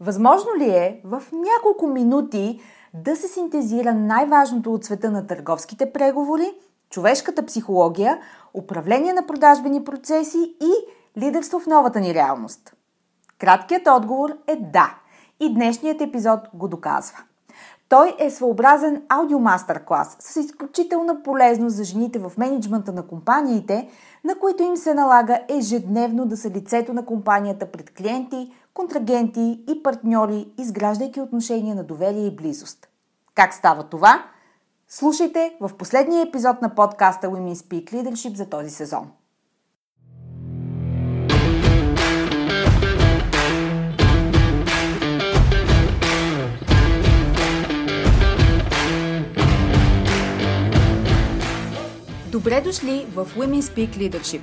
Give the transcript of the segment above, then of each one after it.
Възможно ли е в няколко минути да се синтезира най-важното от света на търговските преговори, човешката психология, управление на продажбени процеси и лидерство в новата ни реалност? Краткият отговор е да. И днешният епизод го доказва. Той е своеобразен аудиомастер-клас с изключителна полезност за жените в менеджмента на компаниите, на които им се налага ежедневно да са лицето на компанията пред клиенти, контрагенти и партньори, изграждайки отношения на доверие и близост. Как става това? Слушайте в последния епизод на подкаста Women Speak Leadership за този сезон. Добре дошли в Women Speak Leadership,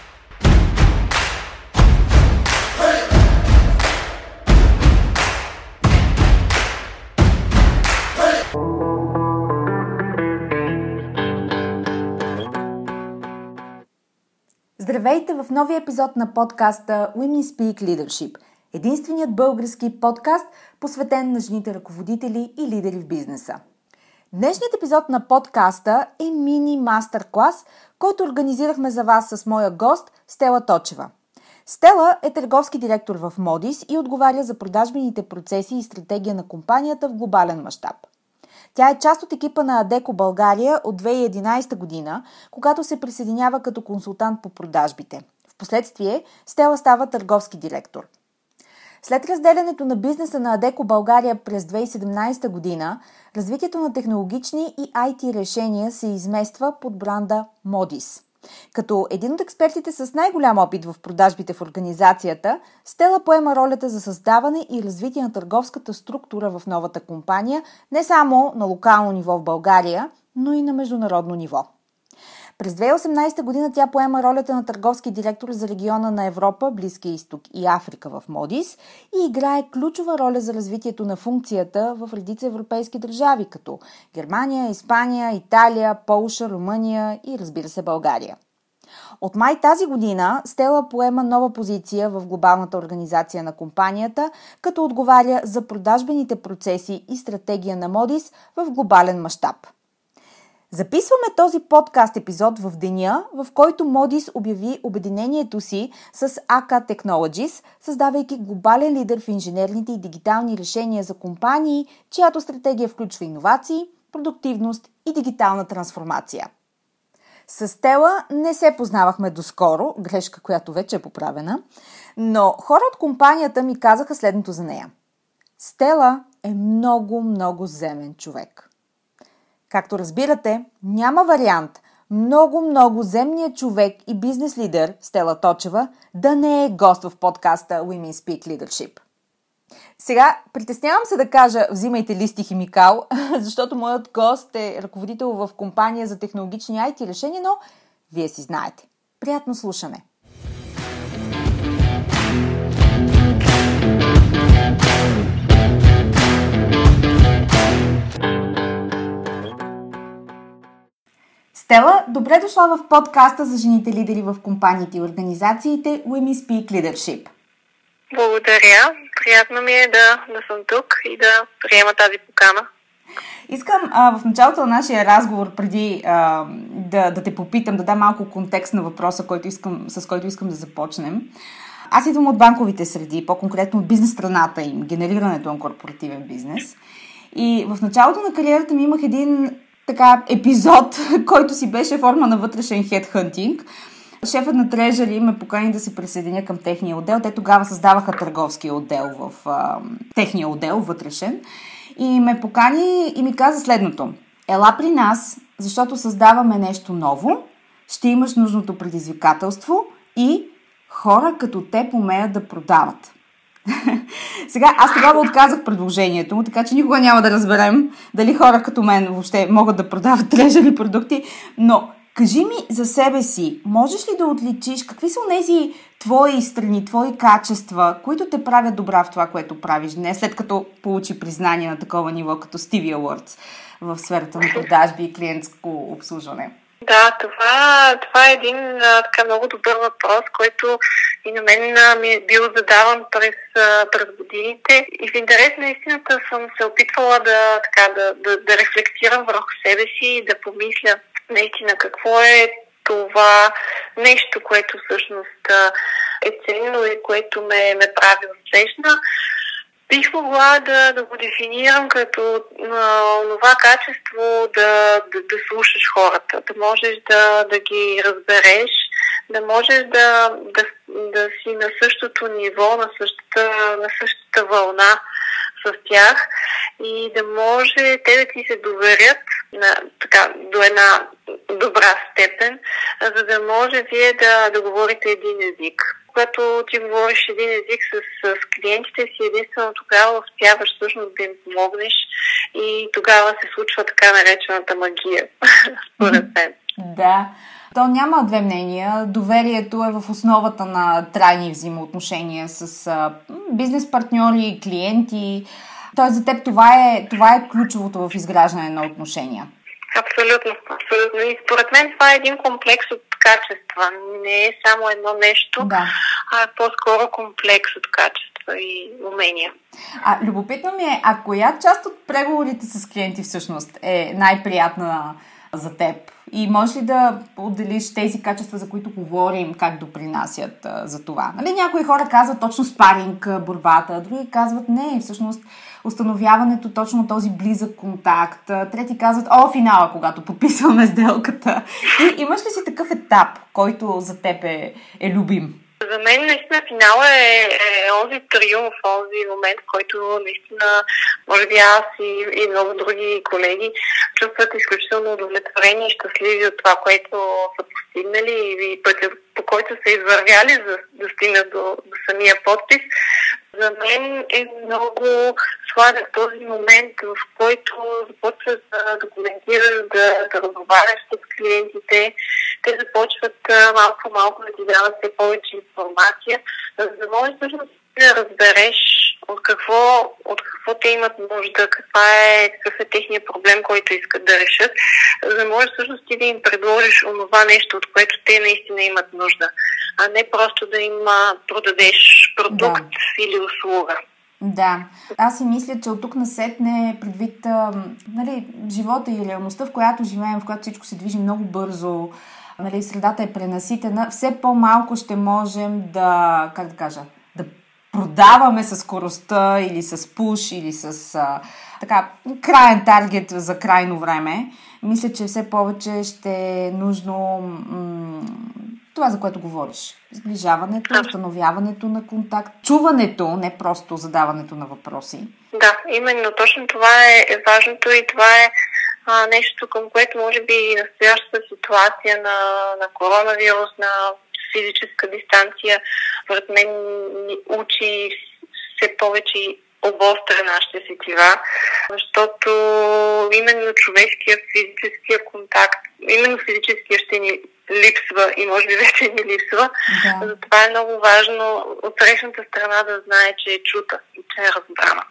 Здравейте в новия епизод на подкаста Women Speak Leadership, единственият български подкаст, посветен на жените ръководители и лидери в бизнеса. Днешният епизод на подкаста е мини мастер-клас, който организирахме за вас с моя гост Стела Точева. Стела е търговски директор в Модис и отговаря за продажбените процеси и стратегия на компанията в глобален мащаб. Тя е част от екипа на Адеко България от 2011 година, когато се присъединява като консултант по продажбите. Впоследствие Стела става търговски директор. След разделянето на бизнеса на Адеко България през 2017 година, развитието на технологични и IT решения се измества под бранда Modis – като един от експертите с най-голям опит в продажбите в организацията, Стела поема ролята за създаване и развитие на търговската структура в новата компания, не само на локално ниво в България, но и на международно ниво. През 2018 година тя поема ролята на търговски директор за региона на Европа, Близкия изток и Африка в Модис и играе ключова роля за развитието на функцията в редица европейски държави, като Германия, Испания, Италия, Полша, Румъния и разбира се България. От май тази година Стела поема нова позиция в глобалната организация на компанията, като отговаря за продажбените процеси и стратегия на Модис в глобален мащаб – Записваме този подкаст епизод в деня, в който Модис обяви обединението си с AK Technologies, създавайки глобален лидер в инженерните и дигитални решения за компании, чиято стратегия включва иновации, продуктивност и дигитална трансформация. С Тела не се познавахме доскоро, грешка, която вече е поправена, но хора от компанията ми казаха следното за нея. Стела е много, много земен човек – Както разбирате, няма вариант много-много земният човек и бизнес лидер Стела Точева да не е гост в подкаста Women Speak Leadership. Сега, притеснявам се да кажа взимайте листи химикал, защото моят гост е ръководител в компания за технологични IT решения, но вие си знаете. Приятно слушане! Стела, добре дошла в подкаста за жените лидери в компаниите и организациите Women Speak Leadership. Благодаря. Приятно ми е да, да съм тук и да приема тази покана. Искам а, в началото на нашия разговор, преди а, да, да те попитам, да дам малко контекст на въпроса, който искам, с който искам да започнем. Аз идвам от банковите среди, по-конкретно от бизнес страната им, генерирането на корпоративен бизнес. И в началото на кариерата ми имах един така епизод, който си беше форма на вътрешен хедхънтинг. Шефът на Трежали ме покани да се присъединя към техния отдел. Те тогава създаваха търговски отдел в а, техния отдел, вътрешен. И ме покани и ми каза следното. Ела при нас, защото създаваме нещо ново, ще имаш нужното предизвикателство и хора като те умеят да продават. Сега, аз тогава отказах предложението му, така че никога няма да разберем дали хора като мен въобще могат да продават трежали продукти, но кажи ми за себе си, можеш ли да отличиш какви са тези твои страни, твои качества, които те правят добра в това, което правиш днес, след като получи признание на такова ниво като Stevie Awards в сферата на продажби и клиентско обслужване? Да, това, това е един а, така много добър въпрос, който и на мен а, ми е бил задаван през, а, през годините. И в интерес на истината съм се опитвала да, така, да, да, да рефлектирам върху себе си и да помисля наистина какво е това нещо, което всъщност е ценно и което ме, ме прави успешна. Бих могла да, да го дефинирам като а, това качество да, да, да слушаш хората, да можеш да, да ги разбереш, да можеш да, да, да си на същото ниво, на същата, на същата вълна с тях и да може те да ти се доверят на, така, до една добра степен, за да може вие да, да говорите един език. Когато ти говориш един език с, с клиентите си, единствено тогава успяваш всъщност да им помогнеш и тогава се случва така наречената магия, според мен. Да. То няма две мнения. Доверието е в основата на трайни взаимоотношения с бизнес партньори, клиенти. Тоест за теб това е, това е ключовото в изграждане на отношения. Абсолютно, абсолютно. И според мен това е един комплекс от качества. Не е само едно нещо, да. а по-скоро комплекс от качества и умения. А любопитно ми е, а коя част от преговорите с клиенти всъщност е най-приятна за теб? И можеш ли да отделиш тези качества, за които говорим, как допринасят а, за това? Нали, някои хора казват точно спаринг, борбата, други казват не, всъщност установяването точно този близък контакт. Трети казват, о, финала, когато подписваме сделката. И имаш ли си такъв етап, който за теб е, е любим? За мен наистина финала е, е онзи триумф, онзи момент, в който наистина, може би аз и, и много други колеги чувстват изключително удовлетворени и щастливи от това, което са постигнали и пътя, по който са извървяли, за да стигнат до, до самия подпис. За мен е много сладък този момент, в който започваш да документираш, да, да разговаряш с клиентите. Те започват малко-малко да ти дават все повече информация, за да можеш всъщност да разбереш от какво, от какво те имат нужда, каква е, какъв е техния проблем, който искат да решат, за да можеш всъщност ти да им предложиш онова нещо, от което те наистина имат нужда, а не просто да им продадеш продукт да. или услуга. Да. Аз си мисля, че от тук насетне предвид а, нали, живота и реалността, в която живеем, в която всичко се движи много бързо, нали, средата е пренаситена, все по-малко ще можем да, как да кажа, продаваме с скоростта или с пуш или с а, така, краен таргет за крайно време. Мисля, че все повече ще е нужно м- това, за което говориш. Сближаването, установяването на контакт, чуването, не просто задаването на въпроси. Да, именно точно това е, е важното и това е а, нещо, към което може би и настоящата ситуация на, на коронавирус, на физическа дистанция, според мен ни учи все повече обостря нашите сетива, защото именно човешкия физическия контакт, именно физическия ще ни липсва и може би вече ни липсва. Да. Затова е много важно от срещната страна да знае, че е чута и че е разбрана.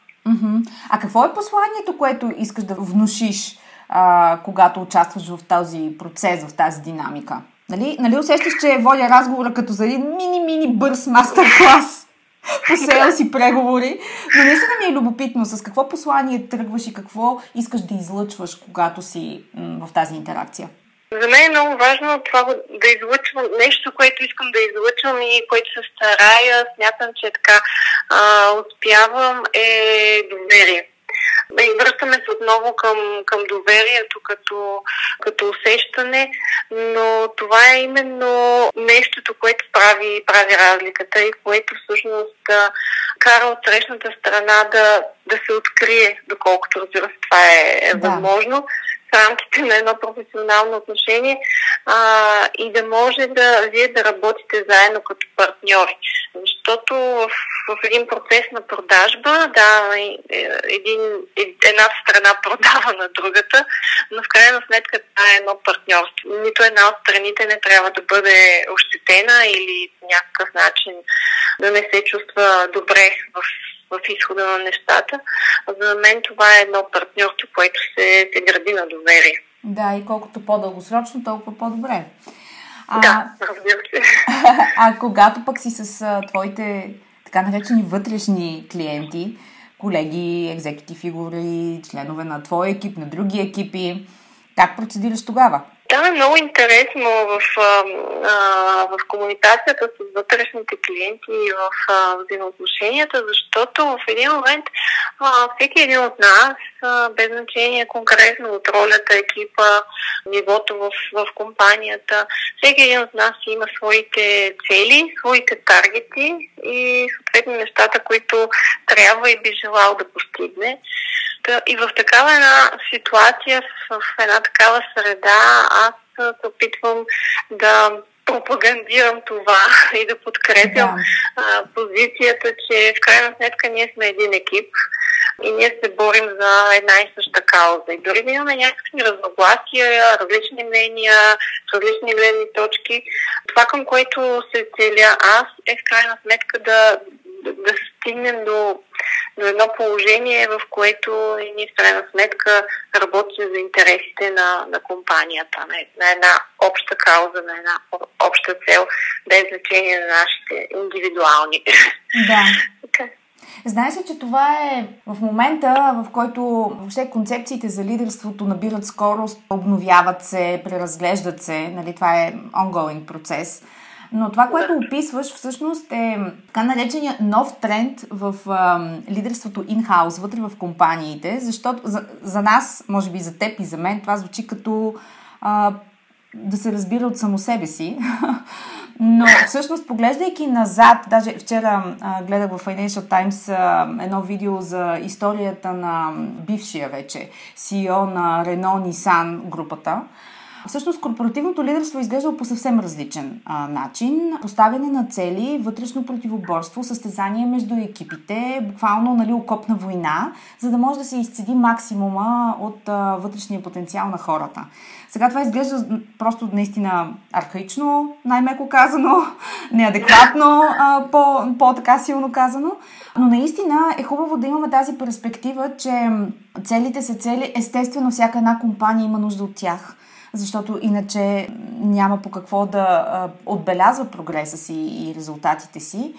А какво е посланието, което искаш да внушиш, а, когато участваш в този процес, в тази динамика? Нали, нали усещаш, че водя разговора като за един мини-мини бърз мастер-клас по селс и преговори, но наистина ми е любопитно с какво послание тръгваш и какво искаш да излъчваш, когато си м- в тази интеракция. За мен е много важно това да излъчвам нещо, което искам да излъчвам и което се старая, смятам, че така а, успявам, е доверие. И връщаме се отново към, към доверието като, като усещане, но това е именно нещото, което прави, прави разликата и което всъщност кара от срещната страна да, да се открие, доколкото разбира се това е, е да. възможно в рамките на едно професионално отношение а, и да може да вие да работите заедно като партньори. Защото в, в един процес на продажба, да, е, един, една страна продава на другата, но в крайна сметка това е едно партньорство. Нито една от страните не трябва да бъде ощетена или по някакъв начин да не се чувства добре в в изхода на нещата. За мен това е едно партньорство, което се, се гради на доверие. Да, и колкото по-дългосрочно, толкова по-добре. А, да, разбира се. А когато пък си с а, твоите така наречени вътрешни клиенти, колеги, екзекутив фигури, членове на твоя екип, на други екипи, как процедираш тогава? Да, много интересно в, в комуникацията с вътрешните клиенти и в взаимоотношенията, защото в един момент всеки един от нас, без значение конкретно от ролята, екипа, нивото в, в компанията, всеки един от нас има своите цели, своите таргети и съответно нещата, които трябва и би желал да постигне. И в такава една ситуация, в една такава среда, аз се опитвам да пропагандирам това и да подкрепям да. А, позицията, че в крайна сметка ние сме един екип и ние се борим за една и съща кауза. И дори да имаме някакви разногласия, различни мнения, различни гледни точки, това към което се целя аз е в крайна сметка да, да, да стигнем до до едно положение, в което ние в крайна сметка работим за интересите на, на компанията, на, на една обща кауза, на една обща цел, без значение на нашите индивидуални. Да. Okay. Знаеш ли, че това е в момента, в който въобще концепциите за лидерството набират скорост, обновяват се, преразглеждат се, нали, това е ongoing процес. Но това, което описваш, всъщност е така наречения нов тренд в а, лидерството in-house, вътре в компаниите, защото за, за нас, може би за теб и за мен, това звучи като а, да се разбира от само себе си. Но всъщност, поглеждайки назад, даже вчера а, гледах в Financial Times а, едно видео за историята на бившия вече CEO на Renault Nissan групата, Всъщност корпоративното лидерство е изглежда по съвсем различен а, начин. Поставяне на цели, вътрешно противоборство, състезание между екипите, буквално нали, окопна война, за да може да се изцеди максимума от а, вътрешния потенциал на хората. Сега това изглежда просто наистина архаично, най-меко казано, неадекватно, а, по, по-така силно казано. Но наистина е хубаво да имаме тази перспектива, че целите са цели. Естествено, всяка една компания има нужда от тях защото иначе няма по какво да отбелязва прогреса си и резултатите си.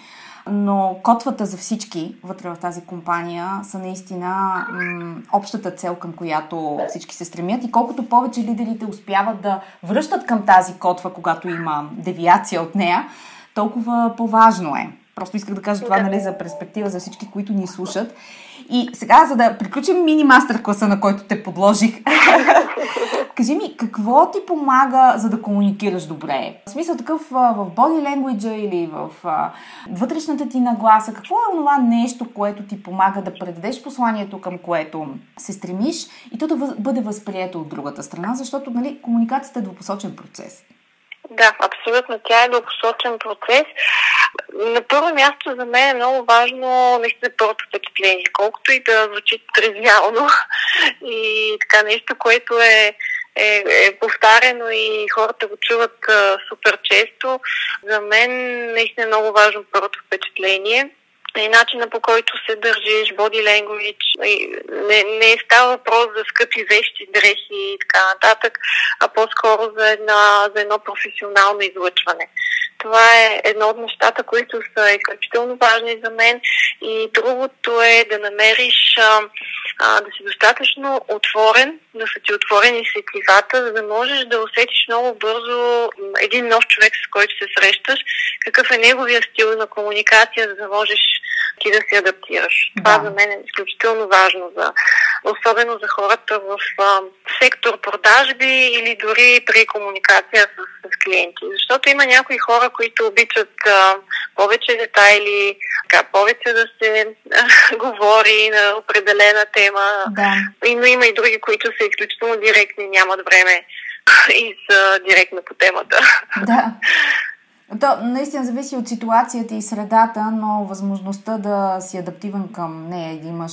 Но котвата за всички вътре в тази компания са наистина м- общата цел, към която всички се стремят. И колкото повече лидерите успяват да връщат към тази котва, когато има девиация от нея, толкова по-важно е. Просто исках да кажа това нали, за перспектива за всички, които ни слушат. И сега, за да приключим мини мастер класа, на който те подложих, кажи ми, какво ти помага, за да комуникираш добре? В смисъл такъв в body language или в вътрешната ти нагласа, какво е това нещо, което ти помага да предадеш посланието, към което се стремиш и то да бъде възприето от другата страна, защото нали, комуникацията е двупосочен процес. Да, абсолютно. Тя е двупосочен процес. На първо място за мен е много важно наистина първото впечатление. Колкото и да звучи тривиално и така нещо, което е е, е повтарено и хората го чуват а, супер често. За мен наистина е много важно първото впечатление и начина по който се държиш, body language. Не, не става въпрос за скъпи вещи, дрехи и така нататък, а по-скоро за, една, за едно професионално излъчване. Това е едно от нещата, които са изключително важни за мен. И другото е да намериш а, а, да си достатъчно отворен, да са ти отворени сетивата, за да можеш да усетиш много бързо един нов човек, с който се срещаш, какъв е неговия стил на комуникация, за да можеш ти да се адаптираш. Това да. за мен е изключително важно за, особено за хората в а, сектор продажби или дори при комуникация с, с клиенти. Защото има някои хора, които обичат а, повече детайли, така, повече да се а, говори на определена тема. Да. Но има и други, които са изключително директни, нямат време и са директно по темата. Да. То наистина зависи от ситуацията и средата, но възможността да си адаптивен към нея и да имаш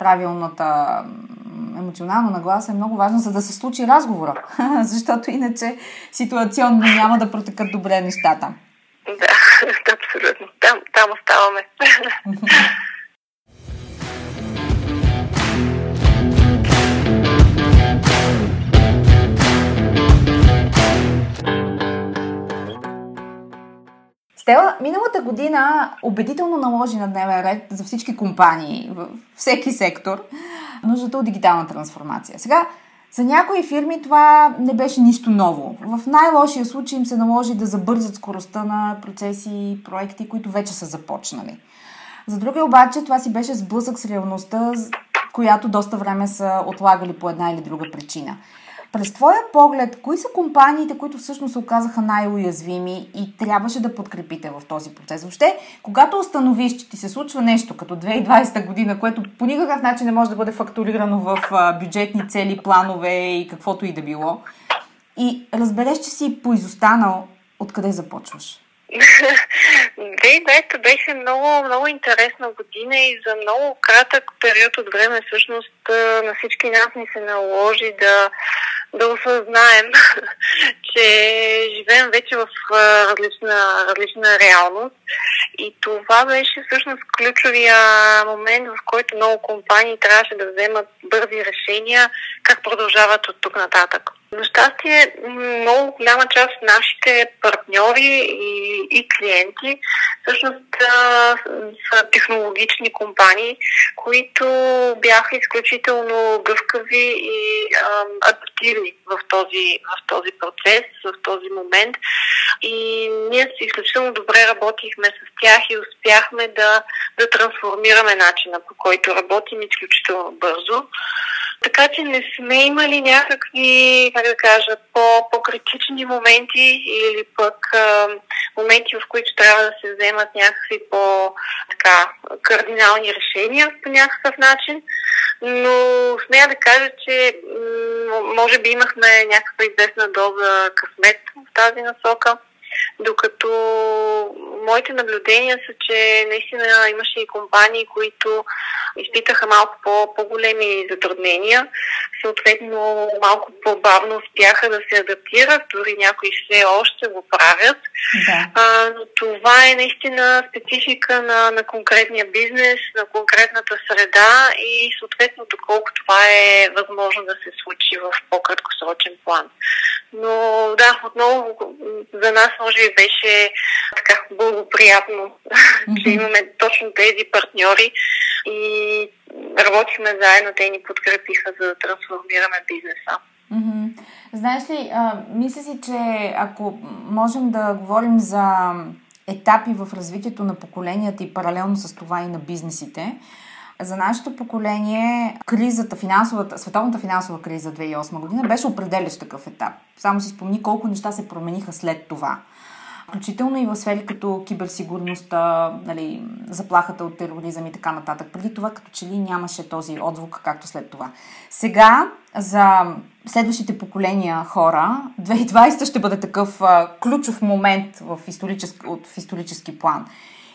правилната емоционална нагласа е много важна, за да се случи разговора. Защото иначе ситуационно няма да протекат добре нещата. Да, абсолютно. Там, там оставаме. Стела, миналата година убедително наложи на дневен ред за всички компании, в всеки сектор, нуждата от дигитална трансформация. Сега, за някои фирми това не беше нищо ново. В най-лошия случай им се наложи да забързат скоростта на процеси и проекти, които вече са започнали. За други обаче това си беше сблъсък с реалността, която доста време са отлагали по една или друга причина. През твоя поглед, кои са компаниите, които всъщност се оказаха най-уязвими и трябваше да подкрепите в този процес? Въобще, когато установиш, че ти се случва нещо като 2020 година, което по никакъв начин не може да бъде фактурирано в бюджетни цели, планове и каквото и да било, и разбереш, че си поизостанал, откъде започваш? 2020 беше много, много интересна година и за много кратък период от време всъщност на всички нас ни се наложи да да осъзнаем, че живеем вече в различна, различна реалност. И това беше всъщност ключовия момент, в който много компании трябваше да вземат бързи решения как продължават от тук нататък. За щастие, много голяма част от нашите партньори и, и клиенти всъщност са технологични компании, които бяха изключително гъвкави и адаптивни в този, в този процес, в този момент. И ние изключително добре работихме с тях и успяхме да, да трансформираме начина по който работим изключително бързо. Така че не сме имали някакви, как да кажа, по, по-критични моменти или пък а, моменти, в които трябва да се вземат някакви по-така кардинални решения по някакъв начин. Но смея да кажа, че може би имахме някаква известна доза късмет в тази насока докато моите наблюдения са, че наистина имаше и компании, които изпитаха малко по- по-големи затруднения, съответно малко по-бавно успяха да се адаптират, дори някои все още го правят. Да. А, но това е наистина специфика на, на конкретния бизнес, на конкретната среда и съответно доколко това е възможно да се случи в по-краткосрочен план. Но да, отново за нас може би беше така благоприятно, mm-hmm. че имаме точно тези партньори и работихме заедно, те ни подкрепиха за да трансформираме бизнеса. Mm-hmm. Знаеш ли, а, мисля си, че ако можем да говорим за етапи в развитието на поколенията и паралелно с това и на бизнесите, за нашето поколение кризата, финансовата, световната финансова криза 2008 година беше определящ такъв етап. Само си спомни колко неща се промениха след това включително и в сфери като киберсигурността, нали, заплахата от тероризъм и така нататък. Преди това като че ли нямаше този отзвук, както след това. Сега за следващите поколения хора 2020 ще бъде такъв а, ключов момент в исторически, от, в исторически план.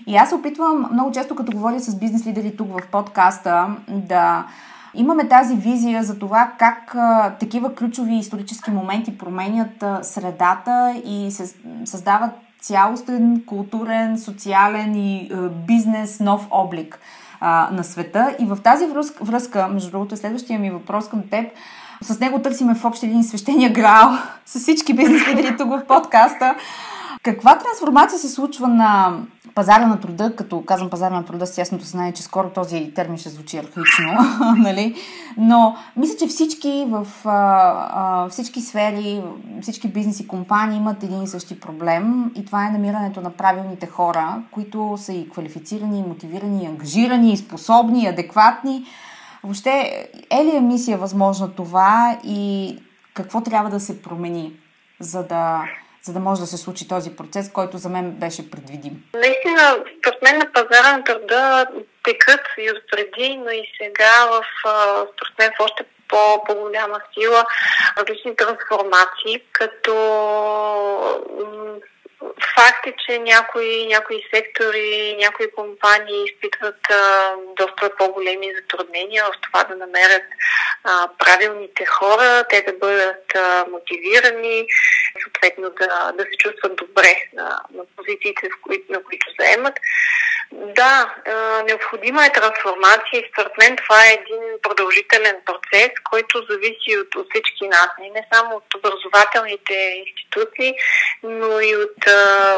И аз се опитвам много често, като говоря с бизнес лидери тук в подкаста, да имаме тази визия за това как а, такива ключови исторически моменти променят а, средата и се създават цялостен, културен, социален и е, бизнес нов облик а, на света. И в тази връзка, между другото, следващия ми въпрос към теб, с него търсиме в общ един свещения грал с всички бизнес лидери тук в подкаста. Каква трансформация се случва на пазара на труда, като казвам пазара на труда с ясното знание, че скоро този термин ще звучи архаично, нали? но мисля, че всички в а, а, всички сфери, всички бизнеси, компании имат един и същи проблем и това е намирането на правилните хора, които са и квалифицирани, и мотивирани, и ангажирани, и способни, и адекватни, Въобще, е ли емисия възможна това и какво трябва да се промени, за да, за да може да се случи този процес, който за мен беше предвидим? Наистина, според мен на пазара на труда текат и отпреди, но и сега в, според мен в още по, по-голяма сила различни трансформации, като Факт е, че някои, някои сектори, някои компании изпитват а, доста по-големи затруднения в това да намерят а, правилните хора, те да бъдат а, мотивирани, съответно да, да се чувстват добре на, на позициите, в които, на които заемат. Да, необходима е трансформация и според мен това е един продължителен процес, който зависи от, от всички нас. Не само от образователните институции, но и от,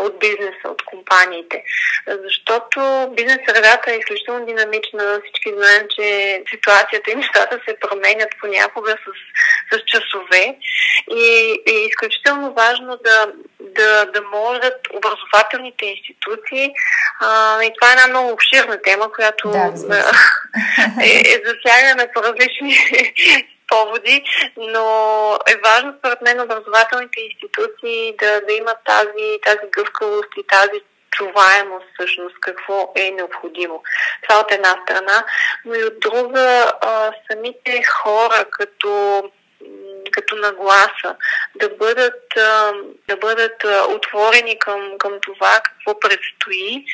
от бизнеса, от компаниите. Защото бизнес средата е изключително динамична. Всички знаем, че ситуацията и нещата се променят понякога с, с часове. И, е изключително важно да, да, да могат образователните институции а, и това е една много обширна тема, която да, е, е засягана по различни поводи, но е важно според мен образователните институции да, да имат тази, тази гъвкавост и тази чуваемост всъщност какво е необходимо. Това от една страна, но и от друга а, самите хора като като нагласа, да бъдат, да бъдат отворени към, към това какво предстои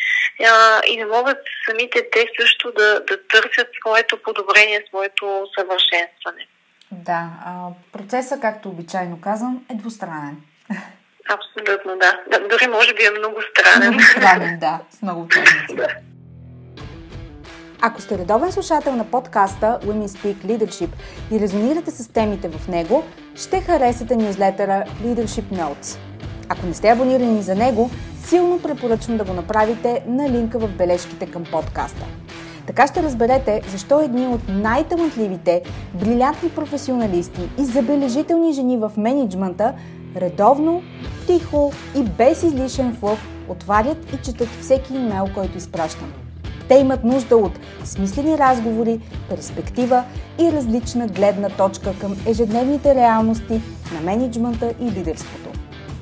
и да могат самите те също да, да търсят своето подобрение, своето съвършенстване. Да, процесът, както обичайно казвам, е двустранен. Абсолютно, да. да. Дори може би е много странен. Много странен, да, с много участници. да. Ако сте редовен слушател на подкаста Women Speak Leadership и резонирате с темите в него, ще харесате нюзлетъра Leadership Notes. Ако не сте абонирани за него, силно препоръчвам да го направите на линка в бележките към подкаста. Така ще разберете защо едни от най-талантливите, брилянтни професионалисти и забележителни жени в менеджмента редовно, тихо и без излишен флъв отварят и четат всеки имейл, който изпращам. Те имат нужда от смислени разговори, перспектива и различна гледна точка към ежедневните реалности на менеджмента и лидерството.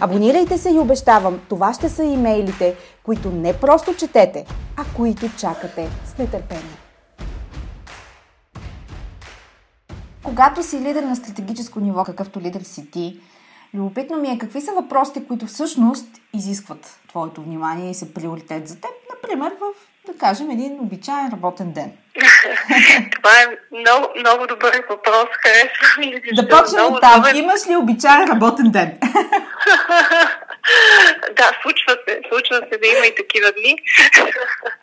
Абонирайте се и обещавам, това ще са имейлите, които не просто четете, а които чакате с нетърпение. Когато си лидер на стратегическо ниво, какъвто лидер си ти, любопитно ми е какви са въпросите, които всъщност изискват твоето внимание и са приоритет за теб, например в, да кажем, един обичайен работен ден. Това е много, много добър въпрос. Харесва ми. Да почнем от там. Добър... Имаш ли обичайен работен ден? да, случва се. Случва се да има и такива дни.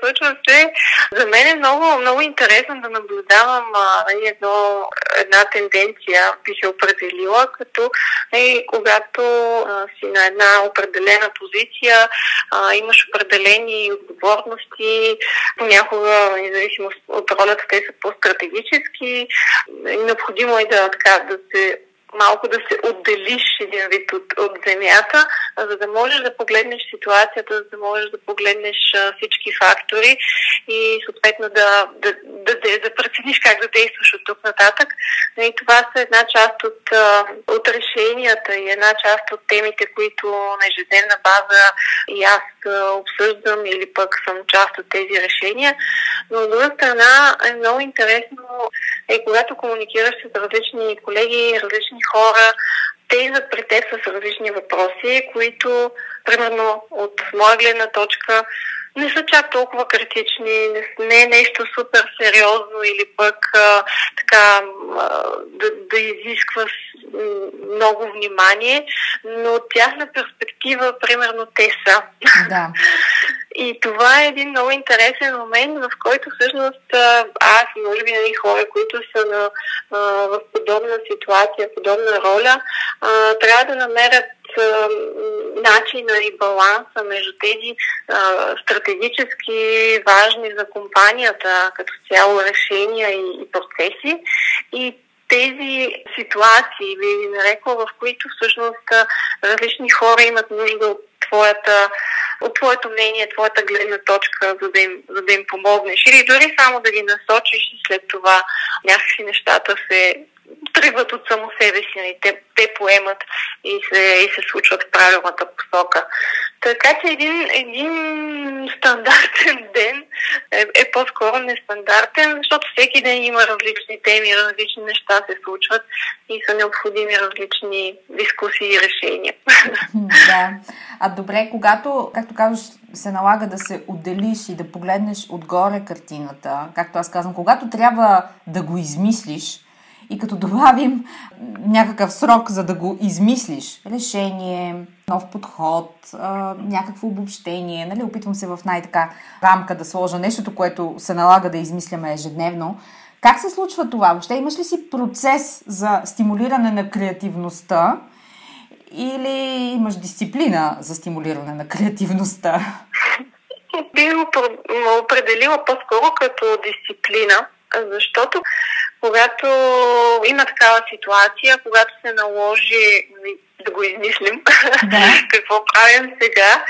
Случва се. За мен е много, много интересно да наблюдавам а, нали, едно, една тенденция, би се определила, като нали, когато а, си на една определена позиция, а, имаш определени отговорности, понякога, независимо от ролята, те са по-стратегически. Необходимо е да, така, да се малко да се отделиш един вид от, от земята, за да можеш да погледнеш ситуацията, за да можеш да погледнеш а, всички фактори и съответно да, да, да, да, да прецениш как да действаш от тук нататък. И това са една част от, от решенията и една част от темите, които на ежедневна база и аз обсъждам или пък съм част от тези решения. Но от друга страна е много интересно е когато комуникираш с различни колеги, различни хора, те идват при теб с различни въпроси, които, примерно, от моя гледна точка, не са чак толкова критични, не е нещо супер сериозно или пък а, така а, да, да изисква много внимание, но от тяхна перспектива, примерно, те са. Да. И това е един много интересен момент, в който всъщност аз и може би нали, хора, които са на, а, в подобна ситуация, подобна роля, а, трябва да намерят начина и баланса между тези а, стратегически важни за компанията като цяло решения и, и процеси и тези ситуации, ви нарекла, в които всъщност различни хора имат нужда от твоята, от твоето мнение, твоята гледна точка, за да, им, за да им помогнеш. Или дори само да ги насочиш и след това някакви нещата се тръгват от само себе си, нали? те, те поемат и се, и се случват в правилната посока. Така че един, един стандартен ден е, е по-скоро нестандартен, защото всеки ден има различни теми, различни неща се случват и са необходими различни дискусии и решения. Да. А добре, когато, както казваш, се налага да се отделиш и да погледнеш отгоре картината, както аз казвам, когато трябва да го измислиш, и като добавим някакъв срок, за да го измислиш, решение, нов подход, някакво обобщение, нали, опитвам се в най-така рамка да сложа нещото, което се налага да измисляме ежедневно. Как се случва това? Въобще имаш ли си процес за стимулиране на креативността или имаш дисциплина за стимулиране на креативността? Би определила по-скоро като дисциплина, защото когато има такава ситуация, когато се наложи да го измислим, да. какво правим сега,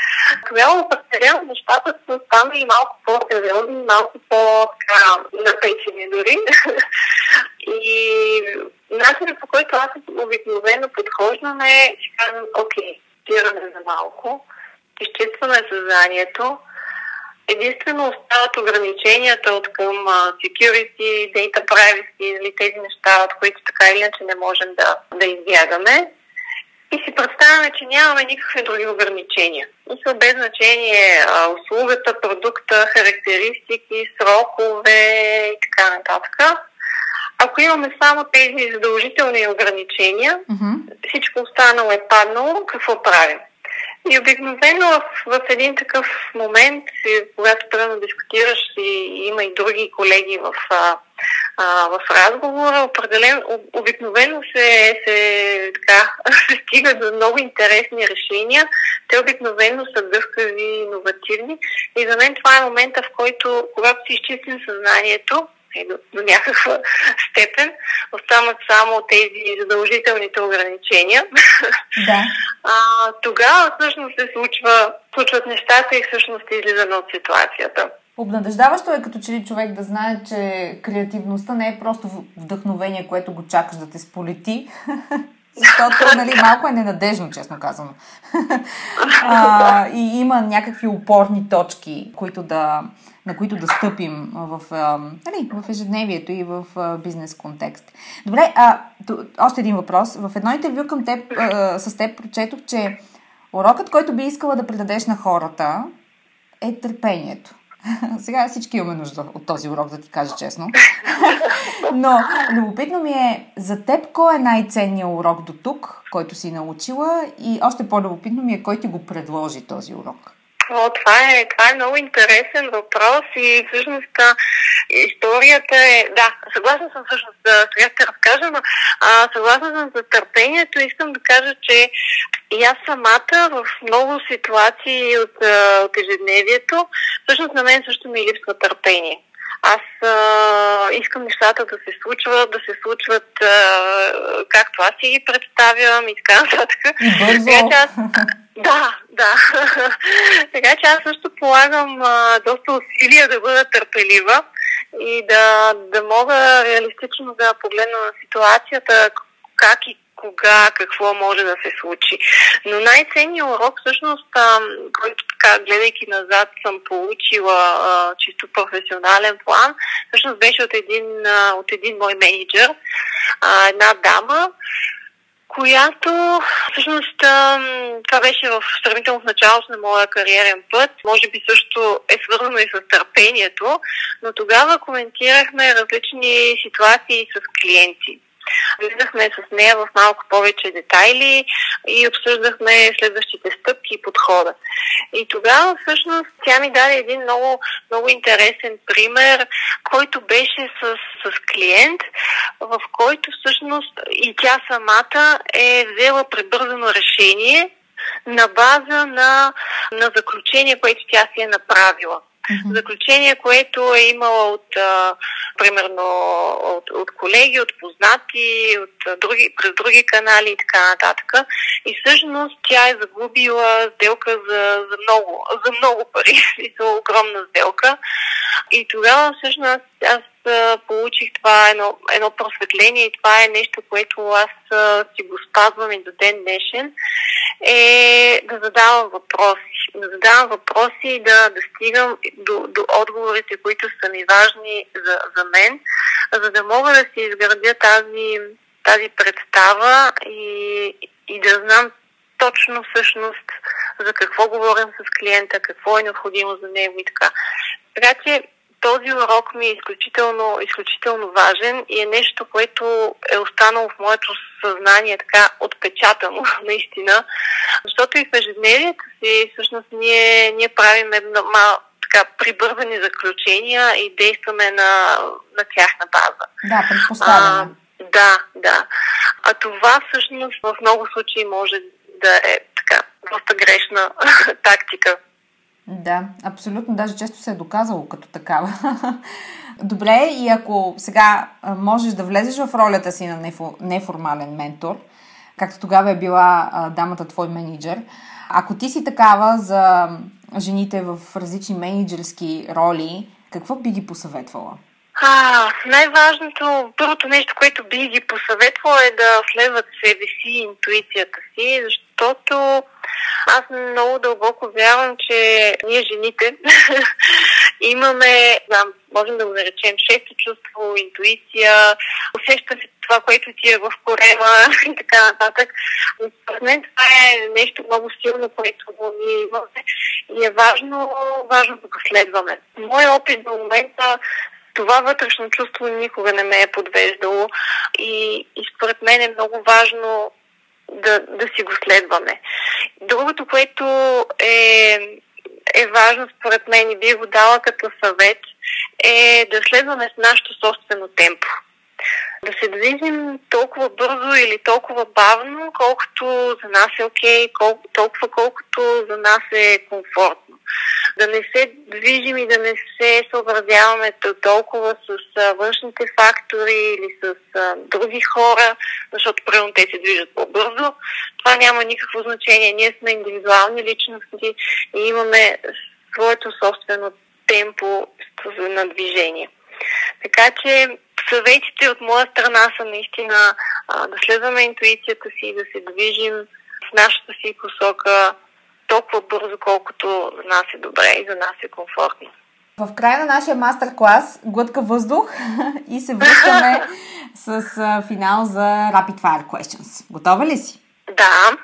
тогава определено нещата са станали малко по-сериозни, малко по-напечени дори. И начинът по който аз обикновено подхождам е, че казвам, окей, спираме за малко, изчистваме съзнанието, Единствено остават ограниченията от към security, data privacy или тези неща, от които така или иначе не можем да, да избягаме. И си представяме, че нямаме никакви други ограничения. Са без значение а, услугата, продукта, характеристики, срокове и така нататък. Ако имаме само тези задължителни ограничения, mm-hmm. всичко останало е паднало, какво правим? И обикновено в, в един такъв момент, когато първо дискутираш и има и други колеги в, а, в разговора, определен, обикновено се, се, така, се стига до много интересни решения. Те обикновено са гъвкави иновативни. И за мен това е момента, в който, когато си изчистим съзнанието, е, до, до някаква степен. Остават само тези задължителните ограничения. Да. А, тогава всъщност се случва, случват нещата и всъщност излизаме от ситуацията. Обнадеждаващо е като че ли човек да знае, че креативността не е просто вдъхновение, което го чакаш да те сполети, защото нали, малко е ненадежно, честно казвам. а, и има някакви опорни точки, които да, на които да стъпим в, нали, в ежедневието и в бизнес контекст. Добре, а, още един въпрос. В едно интервю към теб, а, с теб прочетох, че урокът, който би искала да предадеш на хората е търпението. Сега всички имаме нужда от този урок, да ти кажа честно. Но любопитно ми е за теб кой е най-ценният урок до тук, който си научила и още по-любопитно ми е кой ти го предложи този урок. О, това е, това е много интересен въпрос и всъщност историята е... Да, съгласна съм всъщност, да, сега ще разкажа, но а, съгласна съм за търпението. Искам да кажа, че и аз самата в много ситуации от, от ежедневието, всъщност на мен също ми липсва търпение. Аз а, искам нещата да се случват, да се случват а, както аз си ги представям и така нататък. Бързо. аз, да, да. така че аз също полагам а, доста усилия да бъда търпелива и да, да мога реалистично да погледна на ситуацията как и кога, какво може да се случи. Но най-ценният урок, всъщност, а, който така, гледайки назад, съм получила а, чисто професионален план, всъщност беше от един, а, от един мой менеджер, а, една дама, която всъщност това беше в сравнително в началото на моя кариерен път. Може би също е свързано и с търпението, но тогава коментирахме различни ситуации с клиенти. Влизахме с нея в малко повече детайли и обсъждахме следващите стъпки и подхода. И тогава всъщност тя ми даде един много, много интересен пример, който беше с, с клиент, в който всъщност и тя самата е взела пребързано решение на база на, на заключение, което тя си е направила. Mm-hmm. Заключение, което е имала от, а, примерно, от, от колеги, от познати, от други, през други канали и така нататък. И всъщност тя е загубила сделка за, за, много, за много пари, за огромна сделка. И тогава всъщност аз получих това едно, едно просветление и това е нещо, което аз си го спазвам и до ден днешен, е да задавам въпроси. Да задавам въпроси и да, да стигам до, до отговорите, които са ми важни за, за мен, за да мога да си изградя тази, тази представа и, и да знам точно всъщност за какво говорим с клиента, какво е необходимо за него и така. Така че този урок ми е изключително, изключително важен и е нещо, което е останало в моето съзнание така отпечатано, наистина. Защото и в ежедневието си всъщност ние, ние правим едно мал, така прибързани заключения и действаме на, на тяхна база. Да, предпоставяме. Да, да. А това всъщност в много случаи може да е така доста грешна тактика. Да, абсолютно. Даже често се е доказало като такава. Добре, и ако сега можеш да влезеш в ролята си на неформален ментор, както тогава е била дамата твой менеджер, ако ти си такава за жените в различни менеджерски роли, какво би ги посъветвала? А, най-важното, първото нещо, което би ги посъветвала е да следват себе си, интуицията си, защото аз много дълбоко вярвам, че ние жените имаме, знам, можем да го наречем шесто чувство, интуиция, усеща се това, което ти е в корема и така нататък. Според мен това е нещо много силно, което ние имаме и е важно, важно да го следваме. Моят опит до момента това вътрешно чувство никога не ме е подвеждало и, и според мен е много важно да, да си го следваме. Другото, което е, е важно според мен и би го дала като съвет, е да следваме с нашето собствено темпо. Да се движим толкова бързо или толкова бавно, колкото за нас е окей, колко, толкова колкото за нас е комфортно да не се движим и да не се съобразяваме толкова с а, външните фактори или с а, други хора, защото примерно те се движат по-бързо. Това няма никакво значение. Ние сме индивидуални личности и имаме своето собствено темпо на движение. Така че съветите от моя страна са наистина а, да следваме интуицията си, да се движим в нашата си посока, толкова бързо, колкото за нас е добре и за нас е комфортно. В края на нашия мастер-клас глътка въздух и се връщаме с финал за Rapid Fire Questions. Готова ли си? Да.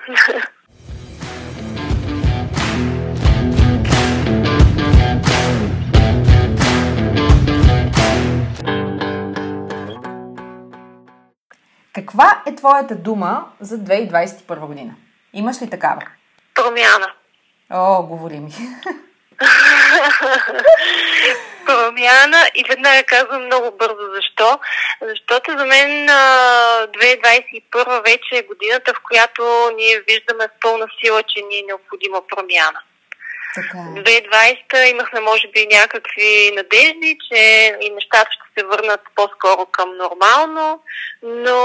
Каква е твоята дума за 2021 година? Имаш ли такава? Промяна. О, говори ми. промяна и веднага казвам много бързо защо. Защото за мен 2021 вече е годината, в която ние виждаме с пълна сила, че ни е необходима промяна. Така. 2020 е. имахме, може би, някакви надежди, че и нещата ще се върнат по-скоро към нормално, но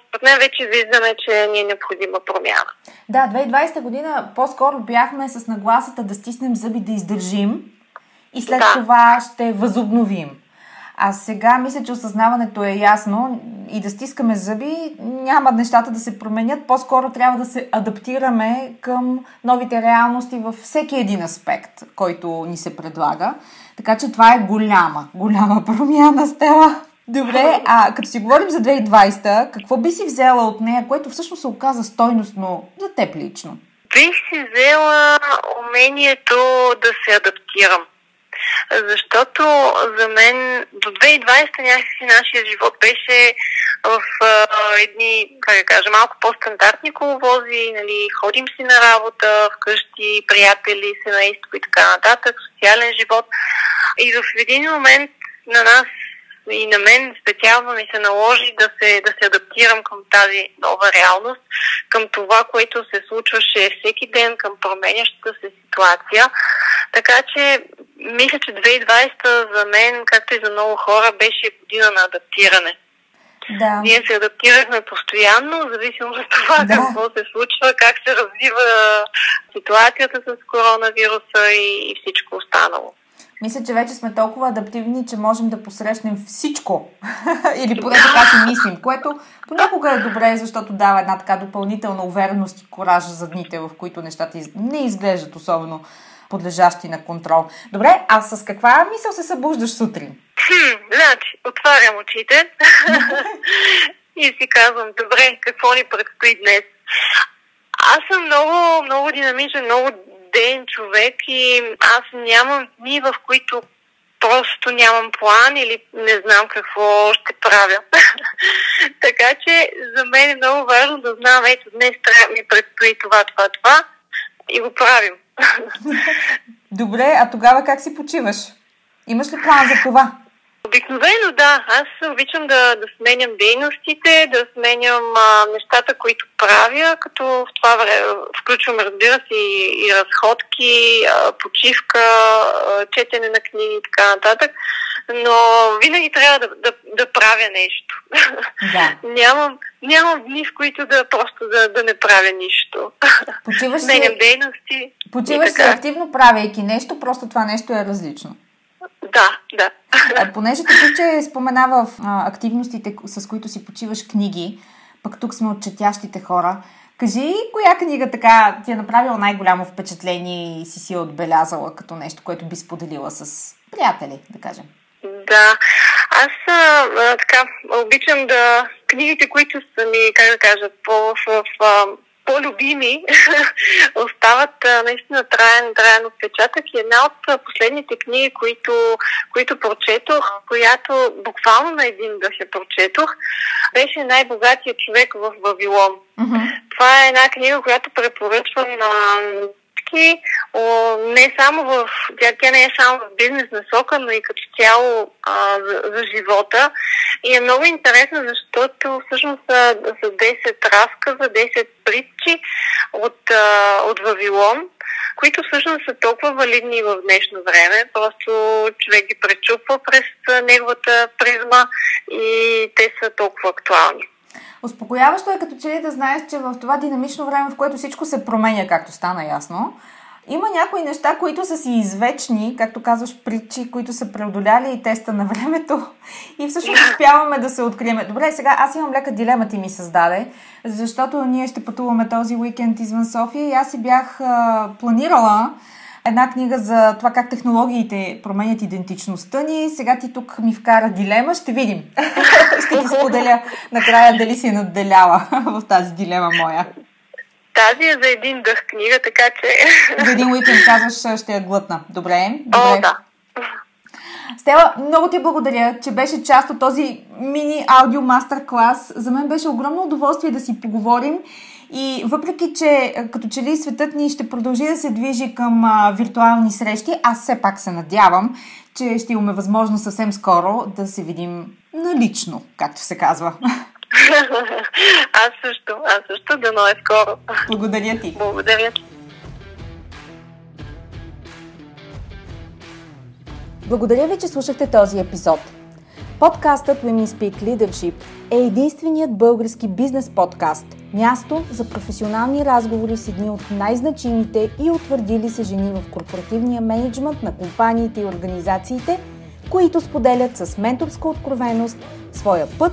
според мен вече виждаме, че ни е необходима промяна. Да, 2020 година по-скоро бяхме с нагласата да стиснем зъби да издържим и след да. това ще възобновим. А сега мисля, че осъзнаването е ясно и да стискаме зъби, няма нещата да се променят. По-скоро трябва да се адаптираме към новите реалности във всеки един аспект, който ни се предлага. Така че това е голяма, голяма промяна, Стела. Добре, а като си говорим за 2020, какво би си взела от нея, което всъщност се оказа стойностно за теб лично? Бих си взела умението да се адаптирам защото за мен до 2020 някакси нашия живот беше в а, едни, как да кажа, малко по-стандартни коловози, нали, ходим си на работа, вкъщи, приятели, семейство и така нататък, социален живот. И в един момент на нас и на мен специално ми се наложи да се, да се адаптирам към тази нова реалност, към това, което се случваше всеки ден, към променящата се ситуация. Така че мисля, че 2020 за мен, както и за много хора, беше година на адаптиране. Да. Ние се адаптирахме постоянно, зависимо от това да. какво се случва, как се развива ситуацията с коронавируса и, и всичко останало. Мисля, че вече сме толкова адаптивни, че можем да посрещнем всичко. Или поне така си мислим, което понякога е добре, защото дава една така допълнителна увереност и кораж за дните, в които нещата не изглеждат особено подлежащи на контрол. Добре, а с каква мисъл се събуждаш сутрин? Хм, значи, отварям очите и си казвам, добре, какво ни предстои днес? Аз съм много, много динамичен, много ден човек и аз нямам дни, в които просто нямам план или не знам какво ще правя. така че за мен е много важно да знам, ето днес трябва ми предстои това, това, това и го правим. Добре, а тогава как си почиваш? Имаш ли план за това? Обикновено да. Аз обичам да, да сменям дейностите, да сменям а, нещата, които правя, като в това време включвам, разбира се, и, и разходки, а, почивка, а, четене на книги и така нататък. Но винаги трябва да, да, да правя нещо. Да. нямам, нямам дни, в които да просто да, да не правя нищо. Почиваш Сменям дейности. Почиваш се активно правейки нещо, просто това нещо е различно. Да, да. А, понеже така, че споменава в а, активностите, с които си почиваш книги, пък тук сме от четящите хора, кажи коя книга така ти е направила най-голямо впечатление и си си отбелязала като нещо, което би споделила с приятели, да кажем. Да, аз а, така обичам да книгите, които са ми, как да кажа, по, в, в, в по-любими остават а, наистина траен, траен отпечатък и една от последните книги, които, които прочетох, която буквално на един дъх я прочетох, беше най-богатия човек в Вавилон. Mm-hmm. Това е една книга, която препоръчвам на всички, не само в, тя, тя не е само в бизнес насока, но и като цяло а, за, за живота. И е много интересно, защото всъщност са, са 10 разказа, 10 притчи от, а, от Вавилон, които всъщност са толкова валидни в днешно време. Просто човек ги пречупва през неговата призма и те са толкова актуални. Успокояващо е като че ли да знаеш, че в това динамично време, в което всичко се променя, както стана ясно, има някои неща, които са си извечни, както казваш, притчи, които са преодоляли и теста на времето и всъщност успяваме да се открием. Добре, сега аз имам лека дилема ти ми създаде, защото ние ще пътуваме този уикенд извън София и аз си бях а, планирала една книга за това как технологиите променят идентичността ни. Сега ти тук ми вкара дилема. Ще видим. ще ти споделя накрая дали си надделяла в тази дилема моя. Тази е за един дъх книга, така че... За един уикенд казваш, ще я глътна. Добре? Добре. О, да. Стела, много ти благодаря, че беше част от този мини аудио мастер клас. За мен беше огромно удоволствие да си поговорим и въпреки, че като че ли светът ни ще продължи да се движи към а, виртуални срещи, аз все пак се надявам, че ще имаме възможност съвсем скоро да се видим налично, както се казва. Аз също, аз също, дано е скоро. Благодаря ти. Благодаря ти. Благодаря ви, че слушахте този епизод. Подкастът Women Speak Leadership е единственият български бизнес подкаст – място за професионални разговори с едни от най-значимите и утвърдили се жени в корпоративния менеджмент на компаниите и организациите, които споделят с менторска откровеност своя път,